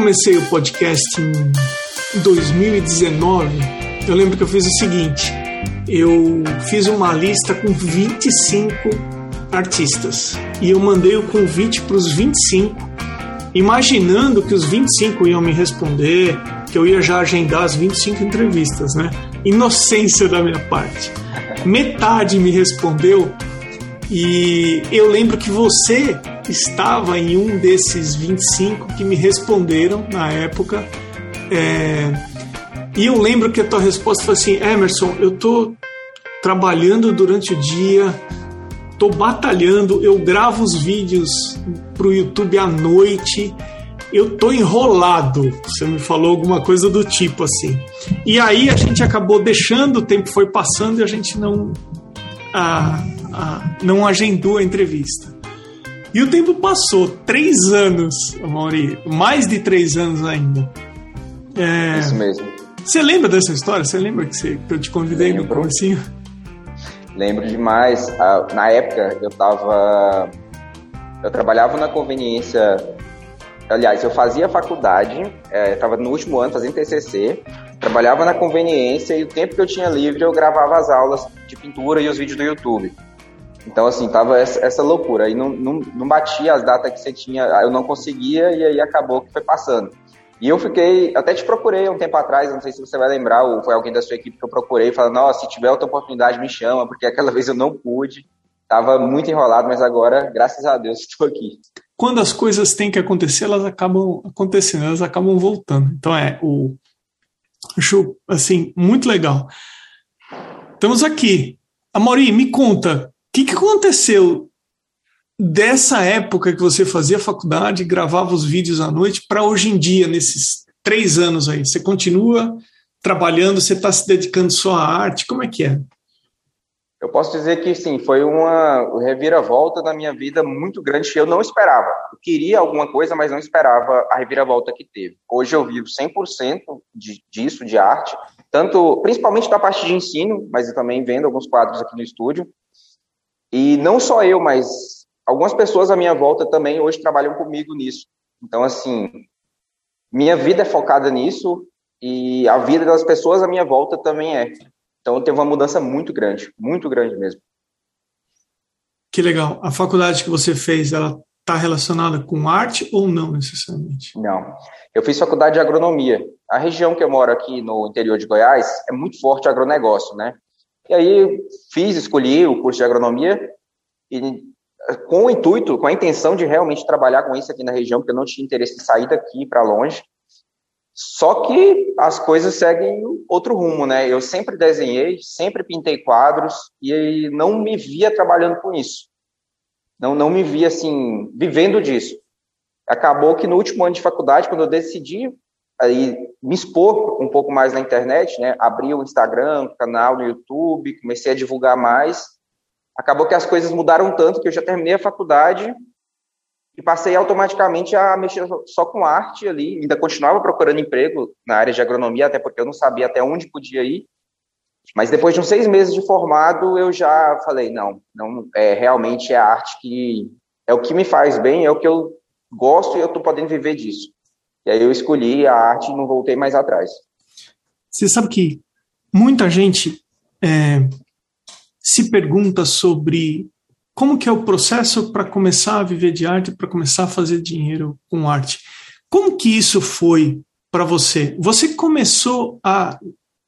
comecei o podcast em 2019, eu lembro que eu fiz o seguinte: eu fiz uma lista com 25 artistas e eu mandei o convite para os 25, imaginando que os 25 iam me responder, que eu ia já agendar as 25 entrevistas, né? Inocência da minha parte. Metade me respondeu e eu lembro que você estava em um desses 25 que me responderam na época. É, e eu lembro que a tua resposta foi assim: Emerson, eu tô trabalhando durante o dia, tô batalhando, eu gravo os vídeos pro YouTube à noite, eu tô enrolado. Você me falou alguma coisa do tipo assim. E aí a gente acabou deixando, o tempo foi passando e a gente não, a, a, não agendou a entrevista. E o tempo passou, três anos, Mauri, mais de três anos ainda. É, Isso mesmo. Você lembra dessa história? Você lembra que, você, que eu te convidei Lembro. no comecinho? Lembro demais. Na época eu tava. Eu trabalhava na conveniência. Aliás, eu fazia faculdade, estava é, no último ano fazendo TCC, trabalhava na conveniência e o tempo que eu tinha livre eu gravava as aulas de pintura e os vídeos do YouTube. Então, assim, tava essa, loucura. Aí não, não, não batia as datas que você tinha, eu não conseguia e aí acabou que foi passando. E eu fiquei, até te procurei um tempo atrás, não sei se você vai lembrar, ou foi alguém da sua equipe que eu procurei, falando, nossa, se tiver outra oportunidade, me chama, porque aquela vez eu não pude. Tava muito enrolado, mas agora, graças a Deus, estou aqui. Quando as coisas têm que acontecer, elas acabam acontecendo, elas acabam voltando. Então é o acho assim muito legal. Estamos aqui. Amori, me conta, o que, que aconteceu dessa época que você fazia faculdade, gravava os vídeos à noite, para hoje em dia, nesses três anos aí? Você continua trabalhando, você está se dedicando só à arte? Como é que é? Eu posso dizer que sim, foi uma reviravolta na minha vida muito grande que eu não esperava. Eu queria alguma coisa, mas não esperava a reviravolta que teve. Hoje eu vivo 100% de, disso, de arte, tanto principalmente da parte de ensino, mas eu também vendo alguns quadros aqui no estúdio. E não só eu, mas algumas pessoas à minha volta também hoje trabalham comigo nisso. Então, assim, minha vida é focada nisso e a vida das pessoas à minha volta também é. Então, teve uma mudança muito grande, muito grande mesmo. Que legal. A faculdade que você fez, ela está relacionada com arte ou não necessariamente? Não. Eu fiz faculdade de agronomia. A região que eu moro aqui no interior de Goiás é muito forte agronegócio, né? E aí fiz, escolhi o curso de agronomia e com o intuito, com a intenção de realmente trabalhar com isso aqui na região, porque eu não tinha interesse em sair daqui para longe. Só que as coisas seguem outro rumo, né? Eu sempre desenhei, sempre pintei quadros e não me via trabalhando com isso. Não, não me via assim vivendo disso. Acabou que no último ano de faculdade, quando eu decidi aí me expor um pouco mais na internet, né? Abri o Instagram, canal no YouTube, comecei a divulgar mais. Acabou que as coisas mudaram tanto que eu já terminei a faculdade e passei automaticamente a mexer só com arte ali. Ainda continuava procurando emprego na área de agronomia, até porque eu não sabia até onde podia ir. Mas depois de uns seis meses de formado, eu já falei, não, não é realmente é a arte que é o que me faz bem, é o que eu gosto e eu estou podendo viver disso. E aí eu escolhi a arte e não voltei mais atrás. Você sabe que muita gente é, se pergunta sobre como que é o processo para começar a viver de arte, para começar a fazer dinheiro com arte. Como que isso foi para você? Você começou a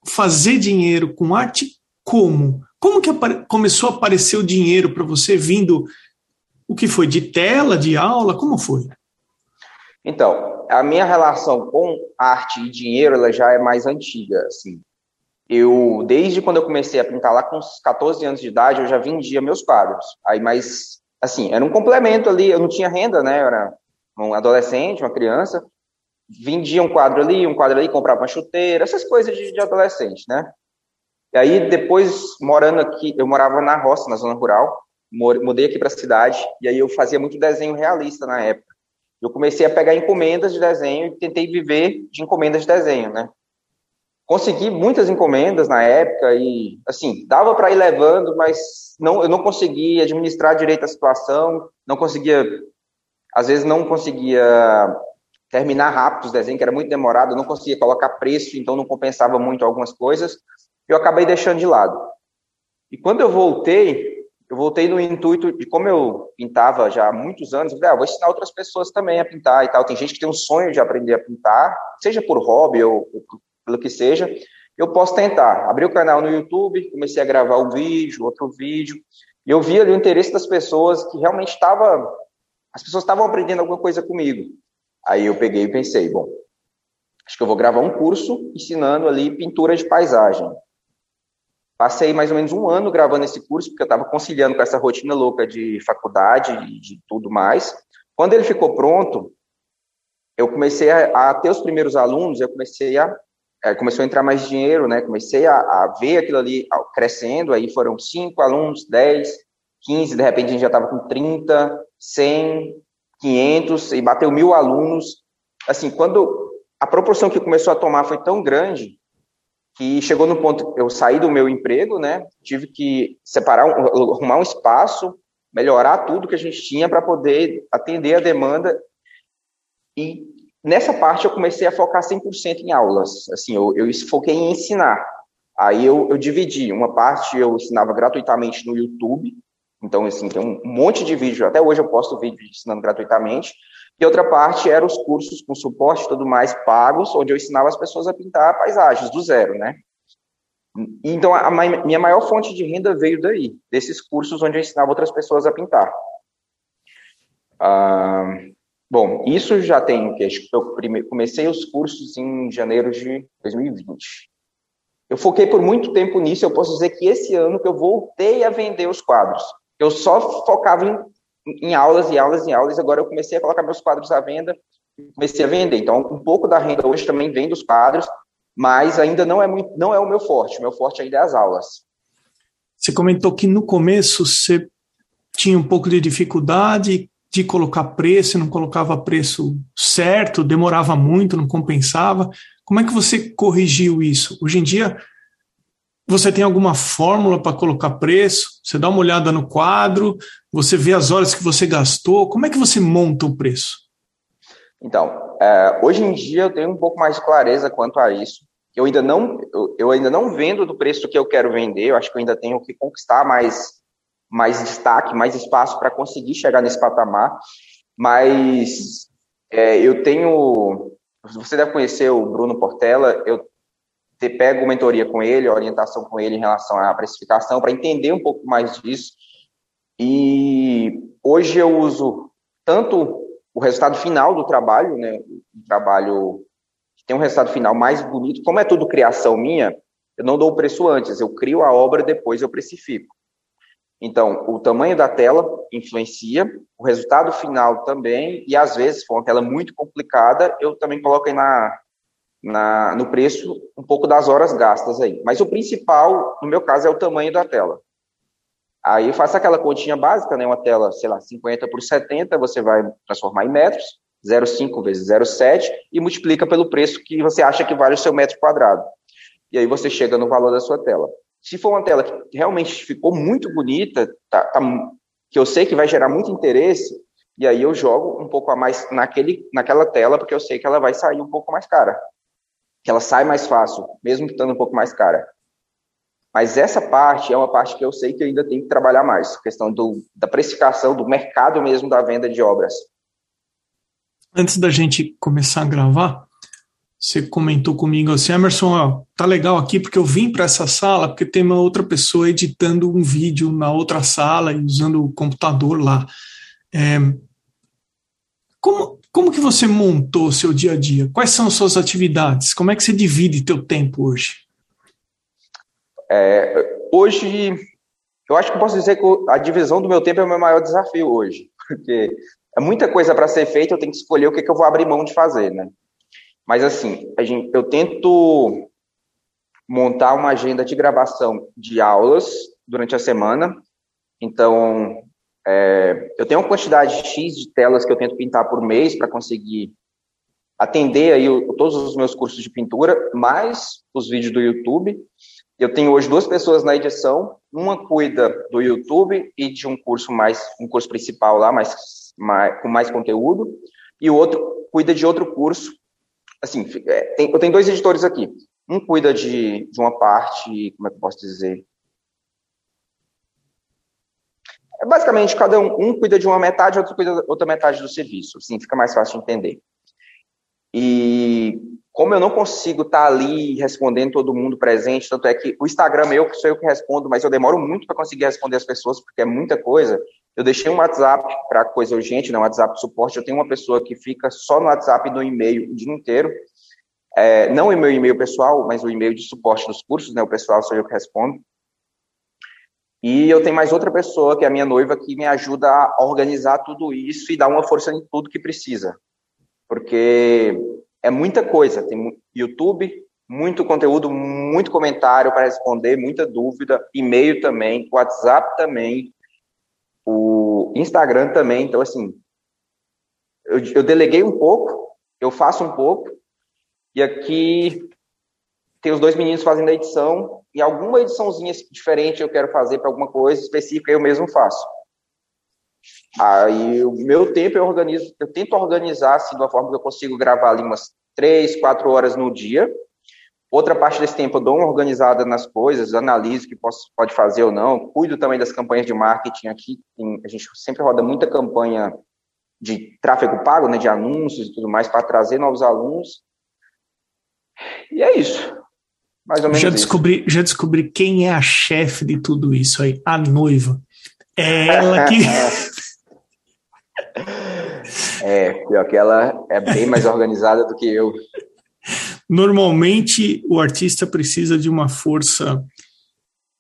fazer dinheiro com arte como? Como que começou a aparecer o dinheiro para você vindo o que foi de tela, de aula, como foi? Então, a minha relação com arte e dinheiro ela já é mais antiga, assim. Eu, desde quando eu comecei a pintar lá com uns 14 anos de idade, eu já vendia meus quadros. Aí, mas, assim, era um complemento ali, eu não tinha renda, né? Eu era um adolescente, uma criança. Vendia um quadro ali, um quadro ali, comprava uma chuteira, essas coisas de, de adolescente, né? E aí, depois, morando aqui, eu morava na roça, na zona rural, mudei aqui para a cidade, e aí eu fazia muito desenho realista na época eu comecei a pegar encomendas de desenho e tentei viver de encomendas de desenho, né? Consegui muitas encomendas na época e, assim, dava para ir levando, mas não, eu não conseguia administrar direito a situação, não conseguia, às vezes não conseguia terminar rápido os desenhos, que era muito demorado, não conseguia colocar preço, então não compensava muito algumas coisas, eu acabei deixando de lado. E quando eu voltei, eu voltei no intuito de como eu pintava já há muitos anos, eu falei, ah, vou ensinar outras pessoas também a pintar e tal. Tem gente que tem um sonho de aprender a pintar, seja por hobby ou, ou pelo que seja, eu posso tentar. Abri o canal no YouTube, comecei a gravar um vídeo, outro vídeo, e eu vi ali o interesse das pessoas que realmente estava, as pessoas estavam aprendendo alguma coisa comigo. Aí eu peguei e pensei, bom, acho que eu vou gravar um curso ensinando ali pintura de paisagem. Passei mais ou menos um ano gravando esse curso, porque eu estava conciliando com essa rotina louca de faculdade e de tudo mais. Quando ele ficou pronto, eu comecei a, a ter os primeiros alunos, eu comecei a é, começou a entrar mais dinheiro, né? Comecei a, a, ver aquilo ali crescendo, aí foram cinco alunos, 10, 15, de repente a gente já estava com 30, 100, 500 e bateu mil alunos. Assim, quando a proporção que começou a tomar foi tão grande que chegou no ponto eu saí do meu emprego, né? Tive que separar, arrumar um espaço, melhorar tudo que a gente tinha para poder atender a demanda e nessa parte eu comecei a focar 100% em aulas. Assim, eu, eu foquei em ensinar. Aí eu, eu dividi. Uma parte eu ensinava gratuitamente no YouTube. Então, assim, tem um monte de vídeo. Até hoje eu posto vídeo ensinando gratuitamente. E outra parte eram os cursos com suporte e tudo mais pagos, onde eu ensinava as pessoas a pintar paisagens do zero, né? Então, a minha maior fonte de renda veio daí, desses cursos onde eu ensinava outras pessoas a pintar. Ah, Bom, isso já tem, que eu comecei os cursos em janeiro de 2020. Eu foquei por muito tempo nisso, eu posso dizer que esse ano que eu voltei a vender os quadros. Eu só focava em, em aulas e aulas e aulas, agora eu comecei a colocar meus quadros à venda, comecei a vender. Então, um pouco da renda hoje também vem dos quadros, mas ainda não é, muito, não é o meu forte, o meu forte ainda é as aulas. Você comentou que no começo você tinha um pouco de dificuldade de colocar preço, não colocava preço certo, demorava muito, não compensava. Como é que você corrigiu isso? Hoje em dia, você tem alguma fórmula para colocar preço? Você dá uma olhada no quadro, você vê as horas que você gastou. Como é que você monta o preço? Então, é, hoje em dia eu tenho um pouco mais de clareza quanto a isso. Eu ainda não, eu, eu ainda não vendo do preço que eu quero vender. Eu acho que eu ainda tenho que conquistar mais mais destaque, mais espaço para conseguir chegar nesse patamar. Mas é, eu tenho. Você deve conhecer o Bruno Portela, eu te pego mentoria com ele, orientação com ele em relação à precificação, para entender um pouco mais disso. E hoje eu uso tanto o resultado final do trabalho, né, o trabalho que tem um resultado final mais bonito, como é tudo criação minha, eu não dou o preço antes, eu crio a obra, depois eu precifico. Então, o tamanho da tela influencia, o resultado final também, e às vezes, se for uma tela muito complicada, eu também coloco aí na, na, no preço um pouco das horas gastas aí. Mas o principal, no meu caso, é o tamanho da tela. Aí eu faço aquela continha básica, né? Uma tela, sei lá, 50 por 70, você vai transformar em metros, 0,5 vezes 0,7 e multiplica pelo preço que você acha que vale o seu metro quadrado. E aí você chega no valor da sua tela. Se for uma tela que realmente ficou muito bonita, tá, tá, que eu sei que vai gerar muito interesse, e aí eu jogo um pouco a mais naquele, naquela tela, porque eu sei que ela vai sair um pouco mais cara. Que ela sai mais fácil, mesmo estando um pouco mais cara. Mas essa parte é uma parte que eu sei que eu ainda tenho que trabalhar mais, questão do, da precificação, do mercado mesmo da venda de obras. Antes da gente começar a gravar, você comentou comigo assim, Emerson, ó, tá legal aqui porque eu vim para essa sala porque tem uma outra pessoa editando um vídeo na outra sala e usando o computador lá. É, como, como que você montou o seu dia a dia? Quais são as suas atividades? Como é que você divide teu tempo hoje? É, hoje, eu acho que posso dizer que a divisão do meu tempo é o meu maior desafio hoje, porque é muita coisa para ser feita, eu tenho que escolher o que, que eu vou abrir mão de fazer, né? Mas assim, gente, eu tento montar uma agenda de gravação de aulas durante a semana. Então, é, eu tenho uma quantidade X de telas que eu tento pintar por mês para conseguir atender aí o, todos os meus cursos de pintura, mais os vídeos do YouTube. Eu tenho hoje duas pessoas na edição, uma cuida do YouTube e de um curso mais, um curso principal lá, mais, mais com mais conteúdo, e o outro cuida de outro curso. Assim, é, tem, eu tenho dois editores aqui. Um cuida de, de uma parte, como é que eu posso dizer? É basicamente, cada um, um cuida de uma metade, outro cuida da outra metade do serviço. Assim, fica mais fácil de entender. E como eu não consigo estar ali respondendo todo mundo presente, tanto é que o Instagram eu que sou eu que respondo, mas eu demoro muito para conseguir responder as pessoas, porque é muita coisa. Eu deixei um WhatsApp para coisa urgente, né, WhatsApp suporte. Eu tenho uma pessoa que fica só no WhatsApp e no e-mail o dia inteiro. É, não o meu e-mail pessoal, mas o e-mail de suporte dos cursos, né? O pessoal sou eu que respondo. E eu tenho mais outra pessoa, que é a minha noiva, que me ajuda a organizar tudo isso e dar uma força em tudo que precisa. Porque é muita coisa. Tem YouTube, muito conteúdo, muito comentário para responder, muita dúvida, e-mail também, WhatsApp também, o Instagram também. Então, assim, eu, eu deleguei um pouco, eu faço um pouco, e aqui tem os dois meninos fazendo a edição, e alguma ediçãozinha diferente eu quero fazer para alguma coisa específica, eu mesmo faço. Aí o meu tempo eu organizo, eu tento organizar assim, de uma forma que eu consigo gravar ali umas três, quatro horas no dia. Outra parte desse tempo eu dou uma organizada nas coisas, analiso o que posso, pode fazer ou não, cuido também das campanhas de marketing aqui. Tem, a gente sempre roda muita campanha de tráfego pago, né, de anúncios e tudo mais, para trazer novos alunos. E é isso. Mais ou menos já descobri, já descobri quem é a chefe de tudo isso aí, a noiva. É ela que É, pior que ela é bem mais organizada do que eu. Normalmente, o artista precisa de uma força,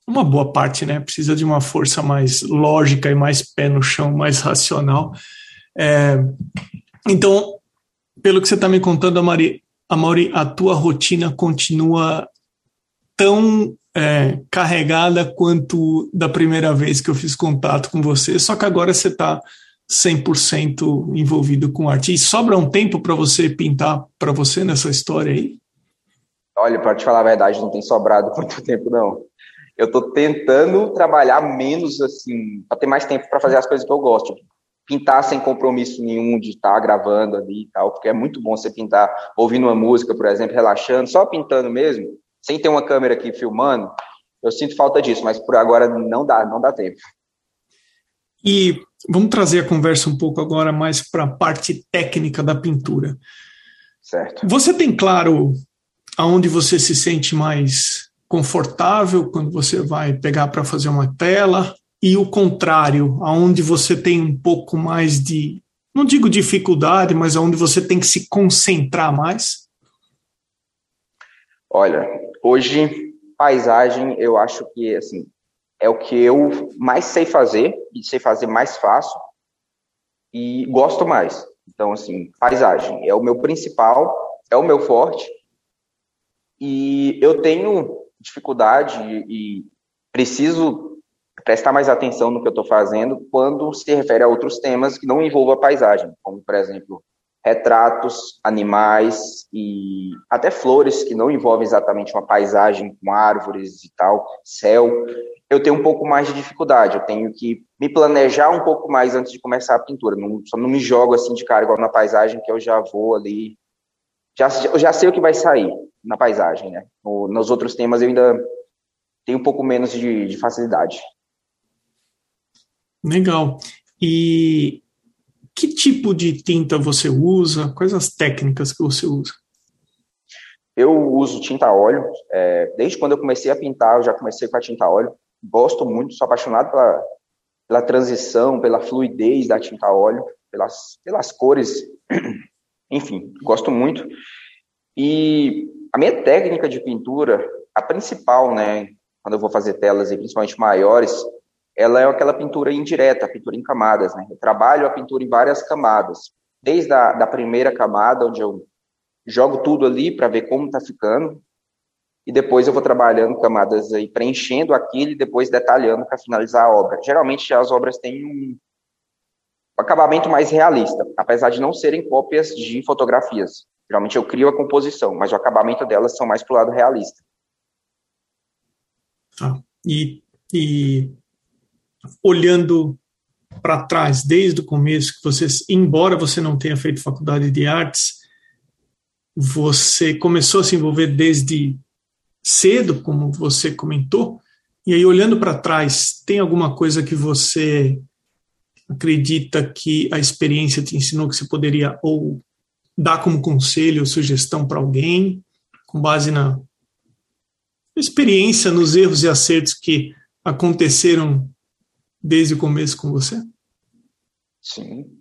uma boa parte, né? Precisa de uma força mais lógica e mais pé no chão, mais racional. É, então, pelo que você está me contando, Amari, Amari, a tua rotina continua tão é, carregada quanto da primeira vez que eu fiz contato com você, só que agora você está 100% envolvido com arte. E sobra um tempo para você pintar para você nessa história aí? Olha, para te falar a verdade, não tem sobrado muito tempo, não. Eu estou tentando trabalhar menos, assim, para ter mais tempo para fazer as coisas que eu gosto. Pintar sem compromisso nenhum de estar tá gravando ali e tal, porque é muito bom você pintar ouvindo uma música, por exemplo, relaxando, só pintando mesmo, sem ter uma câmera aqui filmando. Eu sinto falta disso, mas por agora não dá, não dá tempo. E vamos trazer a conversa um pouco agora mais para a parte técnica da pintura. Certo. Você tem claro aonde você se sente mais confortável quando você vai pegar para fazer uma tela e o contrário, aonde você tem um pouco mais de, não digo dificuldade, mas aonde você tem que se concentrar mais? Olha, hoje paisagem, eu acho que assim, é o que eu mais sei fazer e sei fazer mais fácil e gosto mais. Então, assim, paisagem é o meu principal, é o meu forte e eu tenho dificuldade e preciso prestar mais atenção no que eu estou fazendo quando se refere a outros temas que não envolvam a paisagem, como, por exemplo, retratos, animais e até flores que não envolvem exatamente uma paisagem com árvores e tal, céu eu tenho um pouco mais de dificuldade. Eu tenho que me planejar um pouco mais antes de começar a pintura. Não, só não me jogo assim de cara igual na paisagem, que eu já vou ali. Já, eu já sei o que vai sair na paisagem, né? No, nos outros temas eu ainda tenho um pouco menos de, de facilidade. Legal. E que tipo de tinta você usa? Quais as técnicas que você usa? Eu uso tinta óleo. É, desde quando eu comecei a pintar, eu já comecei com a tinta óleo gosto muito, sou apaixonado pela, pela transição, pela fluidez da tinta óleo, pelas, pelas cores, enfim, gosto muito. E a minha técnica de pintura, a principal, né, quando eu vou fazer telas, e principalmente maiores, ela é aquela pintura indireta, pintura em camadas, né? Eu trabalho a pintura em várias camadas, desde a da primeira camada, onde eu jogo tudo ali para ver como está ficando, e depois eu vou trabalhando camadas aí, preenchendo aquilo e depois detalhando para finalizar a obra. Geralmente as obras têm um acabamento mais realista, apesar de não serem cópias de fotografias. Geralmente eu crio a composição, mas o acabamento delas são mais para o lado realista. Ah, e, e olhando para trás, desde o começo, que você, embora você não tenha feito faculdade de artes, você começou a se envolver desde cedo, como você comentou, e aí olhando para trás, tem alguma coisa que você acredita que a experiência te ensinou que você poderia ou dar como conselho ou sugestão para alguém, com base na experiência, nos erros e acertos que aconteceram desde o começo com você? Sim.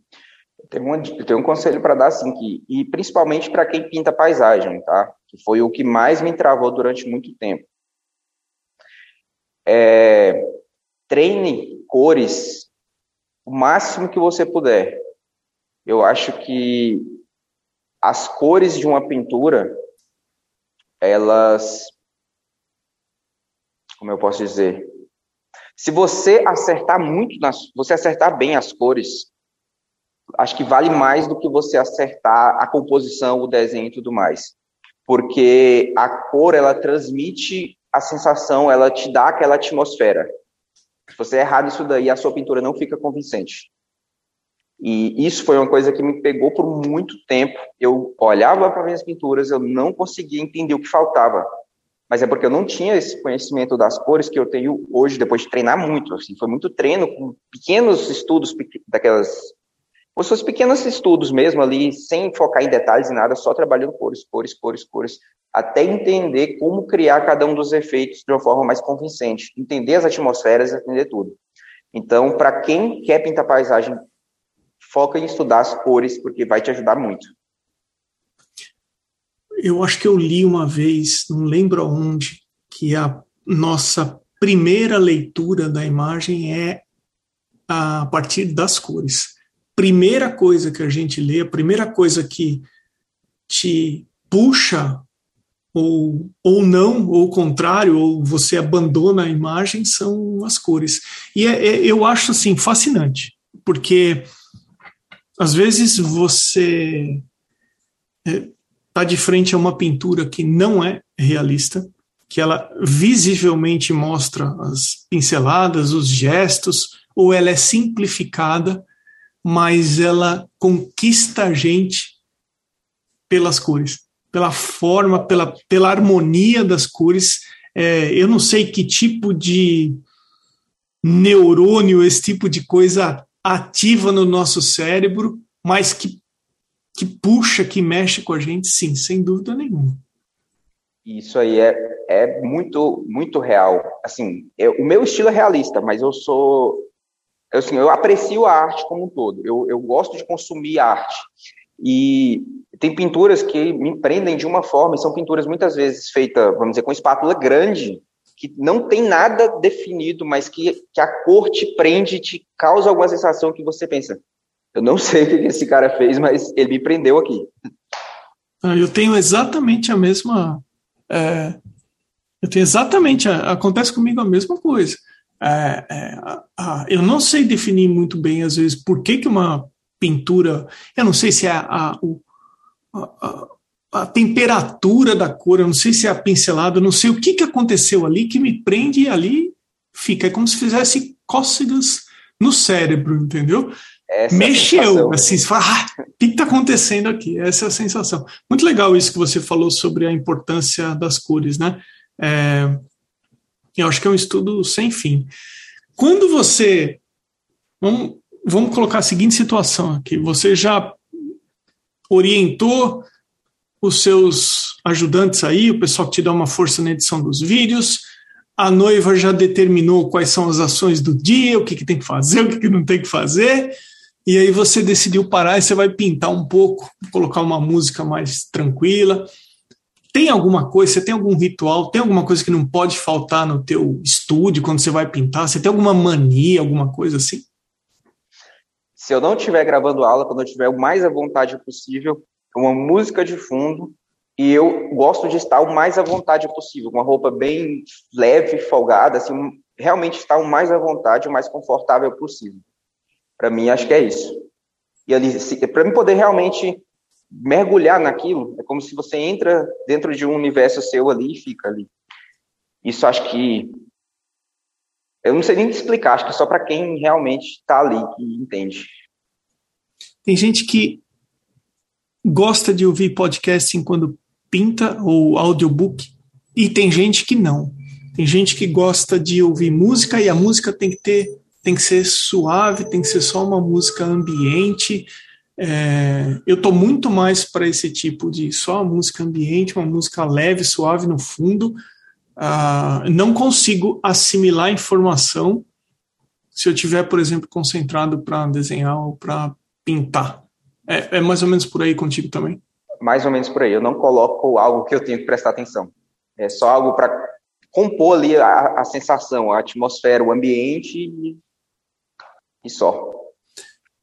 Tenho um, tenho um conselho para dar, assim, que, e principalmente para quem pinta paisagem, tá? Que foi o que mais me travou durante muito tempo. É, treine cores o máximo que você puder. Eu acho que as cores de uma pintura, elas, como eu posso dizer, se você acertar muito, nas, você acertar bem as cores, acho que vale mais do que você acertar a composição, o desenho e tudo mais. Porque a cor, ela transmite a sensação, ela te dá aquela atmosfera. Se você errar nisso daí, a sua pintura não fica convincente. E isso foi uma coisa que me pegou por muito tempo. Eu olhava para minhas pinturas, eu não conseguia entender o que faltava. Mas é porque eu não tinha esse conhecimento das cores que eu tenho hoje, depois de treinar muito. Assim, foi muito treino com pequenos estudos daquelas os seus pequenos estudos mesmo ali, sem focar em detalhes e nada, só trabalhando cores, cores, cores, cores, até entender como criar cada um dos efeitos de uma forma mais convincente, entender as atmosferas, entender tudo. Então, para quem quer pintar paisagem, foca em estudar as cores, porque vai te ajudar muito. Eu acho que eu li uma vez, não lembro onde, que a nossa primeira leitura da imagem é a partir das cores primeira coisa que a gente lê, a primeira coisa que te puxa ou, ou não, ou o contrário, ou você abandona a imagem, são as cores. E é, é, eu acho assim fascinante, porque às vezes você está é, de frente a uma pintura que não é realista, que ela visivelmente mostra as pinceladas, os gestos, ou ela é simplificada mas ela conquista a gente pelas cores, pela forma, pela, pela harmonia das cores. É, eu não sei que tipo de neurônio, esse tipo de coisa ativa no nosso cérebro, mas que, que puxa, que mexe com a gente, sim, sem dúvida nenhuma. Isso aí é, é muito, muito real. Assim, eu, o meu estilo é realista, mas eu sou eu, assim, eu aprecio a arte como um todo. Eu, eu gosto de consumir arte. E tem pinturas que me prendem de uma forma, e são pinturas muitas vezes feitas, vamos dizer, com espátula grande, que não tem nada definido, mas que, que a cor te prende, te causa alguma sensação que você pensa, eu não sei o que esse cara fez, mas ele me prendeu aqui. Ah, eu tenho exatamente a mesma. É, eu tenho exatamente. Acontece comigo a mesma coisa. É, é, eu não sei definir muito bem, às vezes, por que, que uma pintura. Eu não sei se é a, a, a, temperatura da cor, eu não sei se é a pincelada, eu não sei o que, que aconteceu ali que me prende e ali fica. É como se fizesse cócegas no cérebro, entendeu? Essa Mexeu, é assim, você fala, ah, o que está acontecendo aqui? Essa é a sensação. Muito legal isso que você falou sobre a importância das cores, né? É, eu acho que é um estudo sem fim. Quando você. Vamos, vamos colocar a seguinte situação aqui: você já orientou os seus ajudantes aí, o pessoal que te dá uma força na edição dos vídeos, a noiva já determinou quais são as ações do dia, o que, que tem que fazer, o que, que não tem que fazer, e aí você decidiu parar e você vai pintar um pouco, colocar uma música mais tranquila. Tem alguma coisa, você tem algum ritual, tem alguma coisa que não pode faltar no teu estúdio quando você vai pintar? Você tem alguma mania, alguma coisa assim? Se eu não estiver gravando aula, quando eu estiver o mais à vontade possível, uma música de fundo, e eu gosto de estar o mais à vontade possível, uma roupa bem leve, folgada, assim, realmente estar o mais à vontade, o mais confortável possível. Para mim, acho que é isso. E ali, para mim poder realmente mergulhar naquilo, é como se você entra dentro de um universo seu ali e fica ali. Isso acho que Eu não sei nem explicar, acho que só para quem realmente está ali, que entende. Tem gente que gosta de ouvir podcasting quando pinta ou audiobook, e tem gente que não. Tem gente que gosta de ouvir música e a música tem que ter, tem que ser suave, tem que ser só uma música ambiente. É, eu estou muito mais para esse tipo de só música ambiente, uma música leve, suave no fundo. Ah, não consigo assimilar informação se eu tiver, por exemplo, concentrado para desenhar ou para pintar. É, é mais ou menos por aí contigo também? Mais ou menos por aí. Eu não coloco algo que eu tenho que prestar atenção. É só algo para compor ali a, a, sensação, a atmosfera, o ambiente e, e só.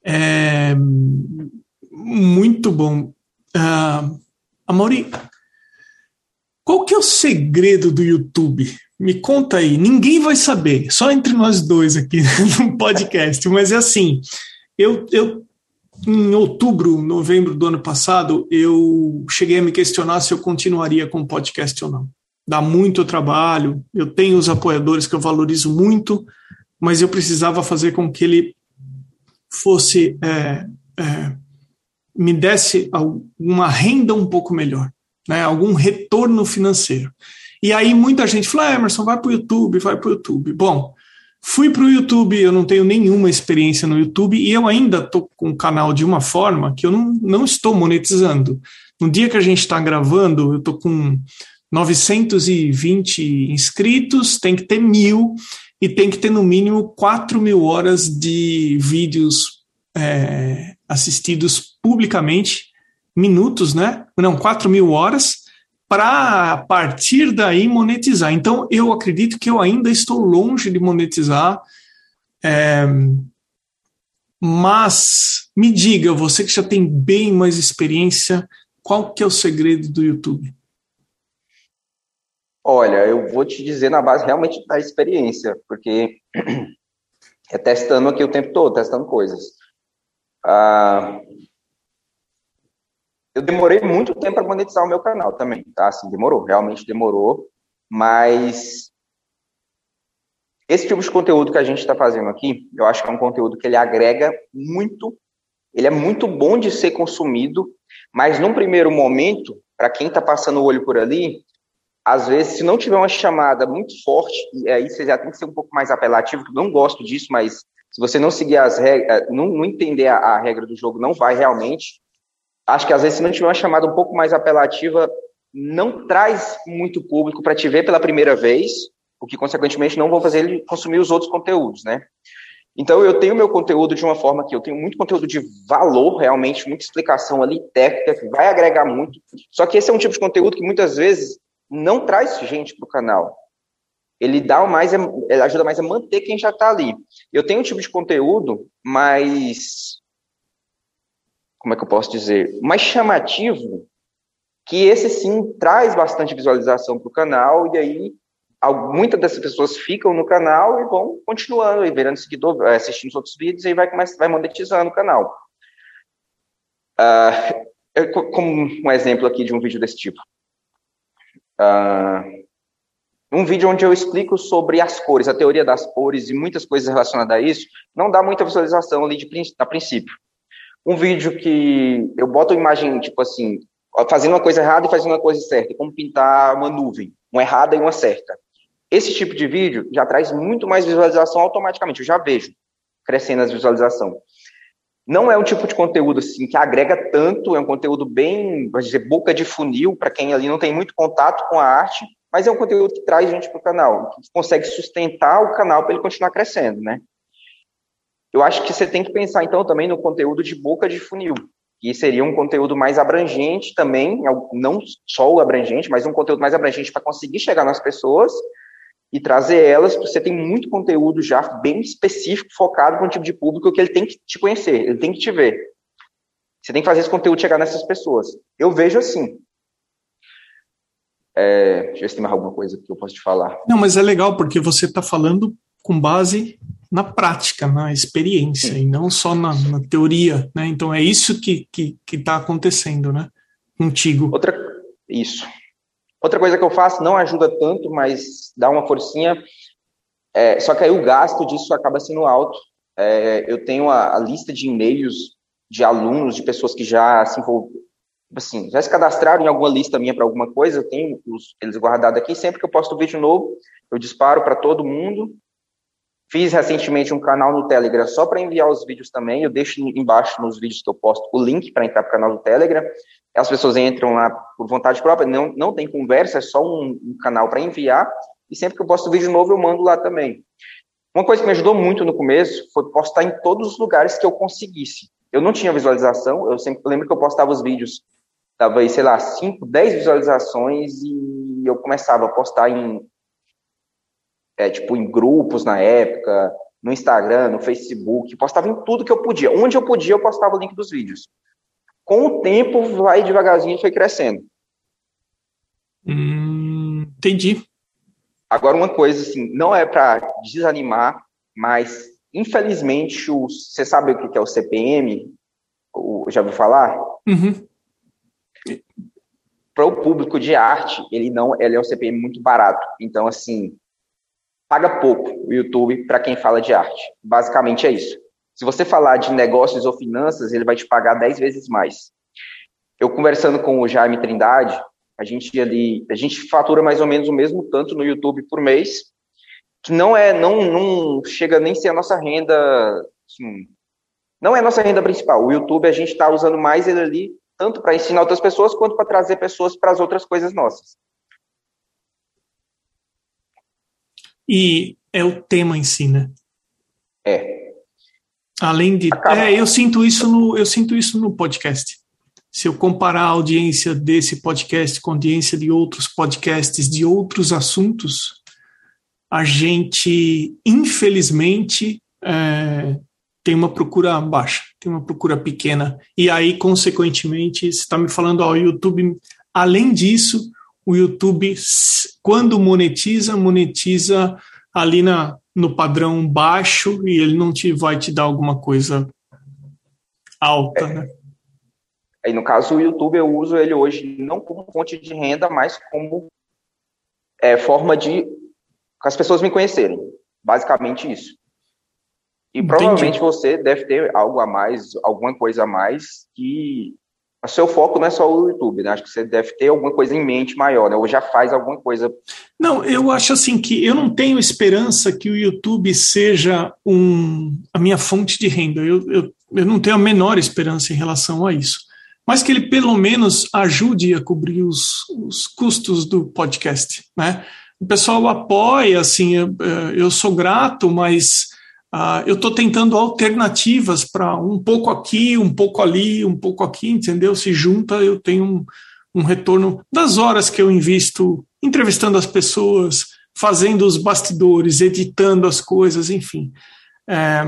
É, muito bom. Uh, Amaury, qual que é o segredo do YouTube? Me conta aí. Ninguém vai saber, só entre nós dois aqui no podcast. Mas é assim, eu, eu em outubro, novembro do ano passado, eu cheguei a me questionar se eu continuaria com o podcast ou não. Dá muito trabalho, eu tenho os apoiadores que eu valorizo muito, mas eu precisava fazer com que ele fosse é, é, me desse uma renda um pouco melhor, né, algum retorno financeiro. E aí muita gente falou, ah, Emerson, vai para o YouTube, vai para o YouTube. Bom, Fui para o YouTube, eu não tenho nenhuma experiência no YouTube e eu ainda estou com o canal de uma forma que eu não, não estou monetizando. No dia que a gente está gravando, eu estou com 920 inscritos, tem que ter mil e tem que ter no mínimo 4 mil horas de vídeos é, assistidos publicamente, minutos, né? Não, 4 mil horas para partir daí monetizar. Então, eu acredito que eu ainda estou longe de monetizar. É, mas me diga, você que já tem bem mais experiência, qual que é o segredo do YouTube? Olha, eu vou te dizer na base realmente da experiência, porque é testando aqui o tempo todo, testando coisas. Ah, eu demorei muito tempo para monetizar o meu canal também, tá? Assim, demorou, realmente demorou, mas esse tipo de conteúdo que a gente está fazendo aqui, eu acho que é um conteúdo que ele agrega muito, ele é muito bom de ser consumido, mas num primeiro momento, para quem está passando o olho por ali, às vezes, se não tiver uma chamada muito forte, e aí você já tem que ser um pouco mais apelativo, que eu não gosto disso, mas se você não seguir as regras, não, não entender a, a regra do jogo, não vai realmente acho que às vezes se não tiver uma chamada um pouco mais apelativa, não traz muito público para te ver pela primeira vez, o que consequentemente não vão fazer ele consumir os outros conteúdos, né? Então eu tenho meu conteúdo de uma forma que eu tenho muito conteúdo de valor, realmente muita explicação ali técnica que vai agregar muito. Só que esse é um tipo de conteúdo que muitas vezes não traz gente para o canal. Ele dá mais, ajuda mais a manter quem já está ali. Eu tenho um tipo de conteúdo mais como é que eu posso dizer, mais chamativo, que esse sim traz bastante visualização para o canal, e aí muitas dessas pessoas ficam no canal e vão continuando e virando seguidor, eh, assistindo os outros vídeos, e vai, vai monetizando o canal. Uh, como um exemplo aqui de um vídeo desse tipo. Uh, um vídeo onde eu explico sobre as cores, a teoria das cores e muitas coisas relacionadas a isso, não dá muita visualização ali de, a princípio um vídeo que eu boto a imagem, tipo assim, fazendo uma coisa errada e fazendo uma coisa certa, como pintar uma nuvem, uma errada e uma certa. Esse tipo de vídeo já traz muito mais visualização automaticamente, eu já vejo crescendo as visualizações. Não é um tipo de conteúdo assim que agrega tanto, é um conteúdo bem, vamos dizer, boca de funil para quem ali não tem muito contato com a arte, mas é um conteúdo que traz gente para o canal, que consegue sustentar o canal para ele continuar crescendo, né? Eu acho que você tem que pensar, então, também no conteúdo de boca de funil, que seria um conteúdo mais abrangente também, não só o abrangente, mas um conteúdo mais abrangente para conseguir chegar nas pessoas e trazer elas, porque você tem muito conteúdo já bem específico, focado para um tipo de público que ele tem que te conhecer, ele tem que te ver. Você tem que fazer esse conteúdo chegar nessas pessoas. Eu vejo assim. É, deixa eu ver se tem mais alguma coisa que eu posso te falar. Não, mas é legal, porque você está falando com base na prática, na experiência, Sim. e não só na, na, teoria, né? Então é isso que está que, que tá acontecendo, né? Contigo. Outra, isso. Outra coisa que eu faço, não ajuda tanto, mas dá uma forcinha, É, só que aí o gasto disso acaba sendo alto. É, eu tenho a, a, lista de e-mails de alunos, de pessoas que já se envolveram, assim, já se cadastraram em alguma lista minha para alguma coisa, eu tenho os, eles guardados aqui. Sempre que eu posto um vídeo novo, eu disparo para todo mundo. Fiz recentemente um canal no Telegram só para enviar os vídeos também. Eu deixo embaixo nos vídeos que eu posto o link para entrar para o canal do Telegram. As pessoas entram lá por vontade própria, não, não tem conversa, é só um, um canal para enviar. E sempre que eu posto vídeo novo, eu mando lá também. Uma coisa que me ajudou muito no começo foi postar em todos os lugares que eu conseguisse. Eu não tinha visualização, eu sempre lembro que eu postava os vídeos, dava aí, sei lá, 5, 10 visualizações e eu começava a postar em é, tipo em grupos na época, no Instagram, no Facebook, postava em tudo que eu podia. Onde eu podia, eu postava o link dos vídeos. Com o tempo, vai devagarzinho, foi crescendo. Hum, entendi. Agora, uma coisa assim, não é para desanimar, mas infelizmente, o, você sabe o que é o CPM? O, já ouviu falar? Uhum. Para o público de arte, ele não, ele é um CPM muito barato. Então, assim, paga pouco o YouTube para quem fala de arte. Basicamente é isso. Se você falar de negócios ou finanças, ele vai te pagar 10 vezes mais. Eu conversando com o Jaime Trindade, a gente ali, a gente fatura mais ou menos o mesmo tanto no YouTube por mês, que não é, não, não chega nem ser a nossa renda, assim, não é a nossa renda principal. O YouTube a gente está usando mais ele ali tanto para ensinar outras pessoas quanto para trazer pessoas para as outras coisas nossas. E é o tema em si, né? É. Além de. Acaba. É, eu sinto isso no, eu sinto isso no podcast. Se eu comparar a audiência desse podcast com a audiência de outros podcasts de outros assuntos, a gente, infelizmente, é, tem uma procura baixa, tem uma procura pequena. E aí, consequentemente, você está me falando, ó, o YouTube, além disso, o YouTube, quando monetiza, monetiza ali na, no padrão baixo e ele não te vai te dar alguma coisa alta, é. né? Aí, no caso, o YouTube, eu uso ele hoje não como fonte de renda, mas como é, forma de as pessoas me conhecerem. Basicamente isso. E Entendi. provavelmente você deve ter algo a mais, alguma coisa a mais que o seu foco não é só o YouTube, né? Acho que você deve ter alguma coisa em mente maior, né? Ou já faz alguma coisa. Não, eu acho assim que eu não tenho esperança que o YouTube seja um, a minha fonte de renda. Eu, eu, eu não tenho a menor esperança em relação a isso. Mas que ele pelo menos ajude a cobrir os, os custos do podcast, né? O pessoal apoia, assim, eu, eu sou grato, mas Uh, eu estou tentando alternativas para um pouco aqui, um pouco ali, um pouco aqui, entendeu? Se junta, eu tenho um, um retorno das horas que eu invisto entrevistando as pessoas, fazendo os bastidores, editando as coisas, enfim. É,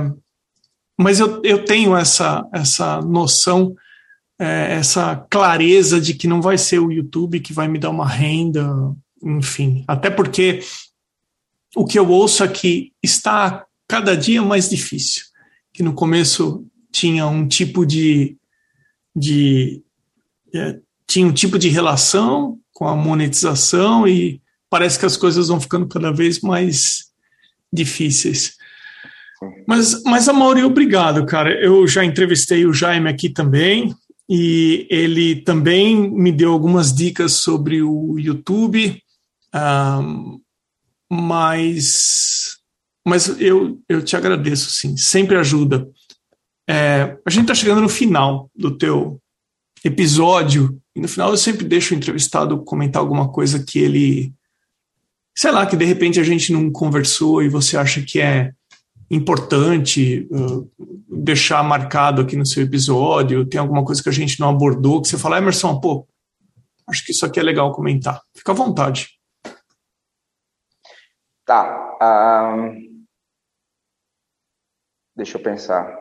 mas eu, eu tenho essa, essa noção, é, essa clareza de que não vai ser o YouTube que vai me dar uma renda, enfim. Até porque o que eu ouço aqui está cada dia mais difícil. Que no começo tinha um tipo de, de é, tinha um tipo de relação com a monetização e parece que as coisas vão ficando cada vez mais difíceis. Mas, mas a Mauri, obrigado, cara. Eu já entrevistei o Jaime aqui também e ele também me deu algumas dicas sobre o YouTube, um, mas mas eu, eu te agradeço, sim, sempre ajuda. É, a gente está chegando no final do teu episódio, e no final eu sempre deixo o entrevistado comentar alguma coisa que ele, sei lá, que de repente a gente não conversou e você acha que é importante uh, deixar marcado aqui no seu episódio, tem alguma coisa que a gente não abordou, que você fala, Emerson, pô, acho que isso aqui é legal comentar. Fica à vontade. Tá. Um, Deixa eu pensar.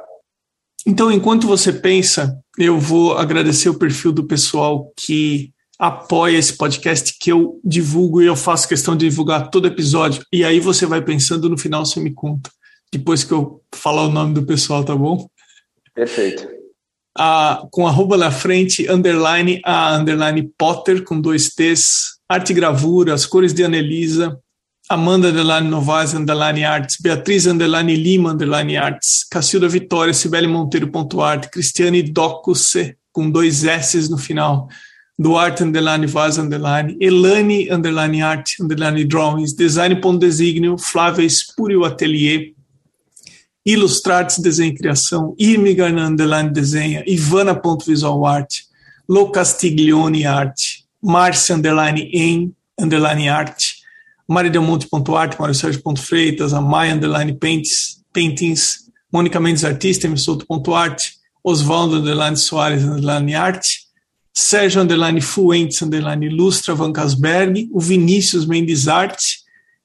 Então, enquanto você pensa, eu vou agradecer o perfil do pessoal que apoia esse podcast, que eu divulgo e eu faço questão de divulgar todo episódio. E aí você vai pensando, no final você me conta. Depois que eu falar o nome do pessoal, tá bom? Perfeito. Ah, com arroba na frente, underline, a underline Potter, com dois T's, arte e gravura, as cores de Anelisa, Amanda Underline Novaes Underline Arts, Beatriz Underline Lima Underline Arts, Cacilda Vitória, Sibeli Monteiro ponto arte, Cristiane Docuse, com dois S no final, Duarte Underline Vaz Underline, Elane Underline Art Underline Drawings, Design ponto Designio, Flávia Espúrio Atelier, Ilustrates Desenho e Criação, Irmigan Underline Desenha, Ivana ponto Visual Art, Lo Castiglione Arte, Márcia Underline em Underline Arte, maridelmonte.art, mariosérgio.freitas, a Maia Underline Paintings, Paintings, Mônica Mendes Artista, emissouto.art, Oswaldo Underline Soares Underline Arte, Sérgio Underline Fuentes Underline Ilustra Van Casberg, o Vinícius Mendes Arte,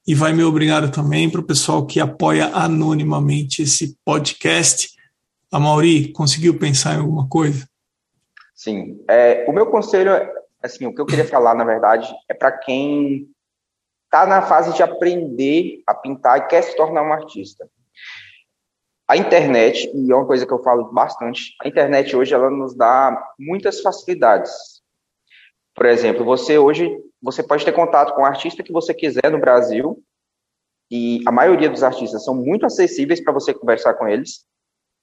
e vai meu obrigado também para o pessoal que apoia anonimamente esse podcast. A Mauri, conseguiu pensar em alguma coisa? Sim. É, o meu conselho, assim, o que eu queria falar, na verdade, é para quem está na fase de aprender a pintar e quer se tornar um artista. A internet, e é uma coisa que eu falo bastante, a internet hoje ela nos dá muitas facilidades. Por exemplo, você hoje você pode ter contato com o artista que você quiser no Brasil, e a maioria dos artistas são muito acessíveis para você conversar com eles.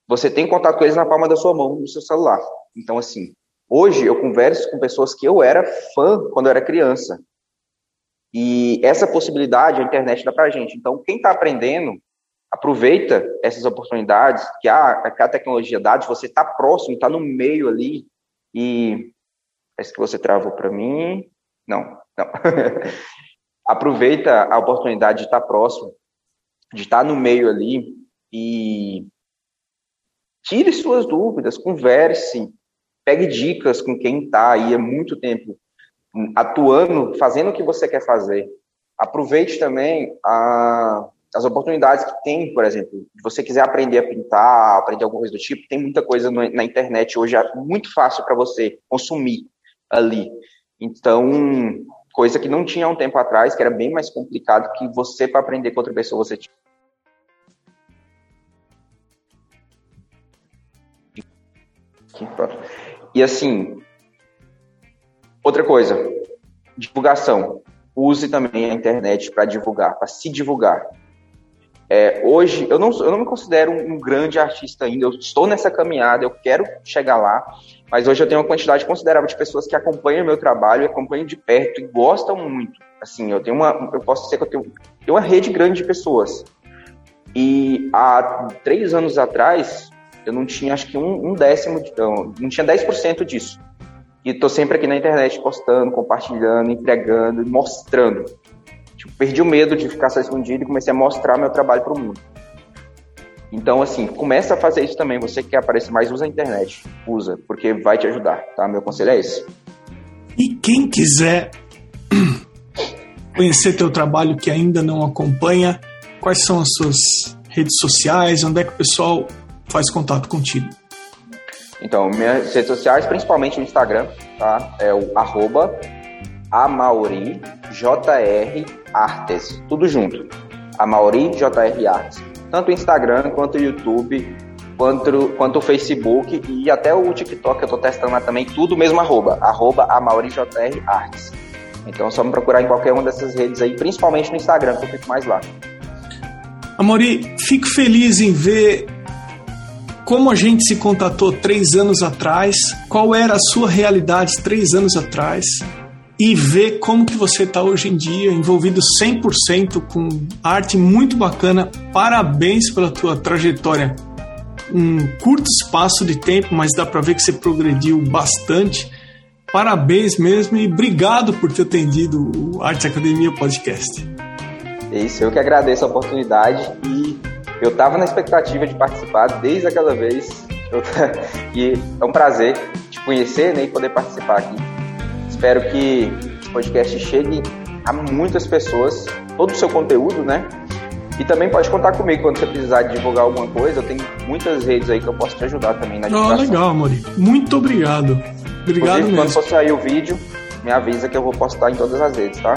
Você tem contato com eles na palma da sua mão, no seu celular. Então, assim, hoje eu converso com pessoas que eu era fã quando eu era criança. E essa possibilidade a internet dá para a gente. Então, quem está aprendendo, aproveita essas oportunidades que a, que a tecnologia dá, de você estar tá próximo, estar tá no meio ali. E parece que você travou para mim. Não, não. aproveita a oportunidade de estar tá próximo, de estar no meio ali e tire suas dúvidas, converse, pegue dicas com quem está aí há muito tempo atuando, fazendo o que você quer fazer. Aproveite também a, as oportunidades que tem, por exemplo, se você quiser aprender a pintar, aprender alguma coisa do tipo, tem muita coisa no, na internet hoje, é muito fácil para você consumir ali. Então, coisa que não tinha um tempo atrás, que era bem mais complicado que você, para aprender com outra pessoa, você tinha. E assim, Outra coisa, divulgação. Use também a internet para divulgar, para se divulgar. É, hoje, eu não, eu não me considero um, grande artista ainda, eu estou nessa caminhada, eu quero chegar lá, mas hoje eu tenho uma quantidade considerável de pessoas que acompanham meu trabalho, acompanham de perto e gostam muito. Assim, eu tenho uma, eu posso dizer que eu tenho, tenho uma rede grande de pessoas. E há três anos atrás, eu não tinha, acho que um, um décimo, não, não tinha 10% disso. E tô sempre aqui na internet postando, compartilhando, entregando, mostrando. Tipo, perdi o medo de ficar só escondido e comecei a mostrar meu trabalho para o mundo. Então, assim, começa a fazer isso também. Você que quer aparecer mais, usa a internet. Usa, porque vai te ajudar, tá? Meu conselho é esse. E quem quiser conhecer teu trabalho que ainda não acompanha, quais são as suas redes sociais? Onde é que o pessoal faz contato contigo? Então, minhas redes sociais, principalmente o Instagram, tá? É o arroba tudo junto. Amauri JR Artes. Tanto o Instagram quanto o YouTube, quanto, quanto o Facebook e até o TikTok eu tô testando lá também, tudo mesmo arroba, arroba Amauri JR Artes. Então é só me procurar em qualquer uma dessas redes aí, principalmente no Instagram, que eu fico mais lá. Amori, fico feliz em ver como a gente se contatou três anos atrás, qual era a sua realidade três anos atrás e ver como que você está hoje em dia envolvido 100% com arte muito bacana. Parabéns pela tua trajetória. Um curto espaço de tempo, mas dá para ver que você progrediu bastante. Parabéns mesmo e obrigado por ter atendido o Arte Academia Podcast. É isso, eu que agradeço a oportunidade e eu estava na expectativa de participar desde aquela vez. Eu, e é um prazer te conhecer né, e poder participar aqui. Espero que o podcast chegue a muitas pessoas, todo o seu conteúdo, né? E também pode contar comigo quando você precisar divulgar alguma coisa. Eu tenho muitas redes aí que eu posso te ajudar também na divulgação. Ah, legal, Mori. Muito obrigado. Obrigado Inclusive, mesmo. Quando for sair o vídeo, me avisa que eu vou postar em todas as redes, tá?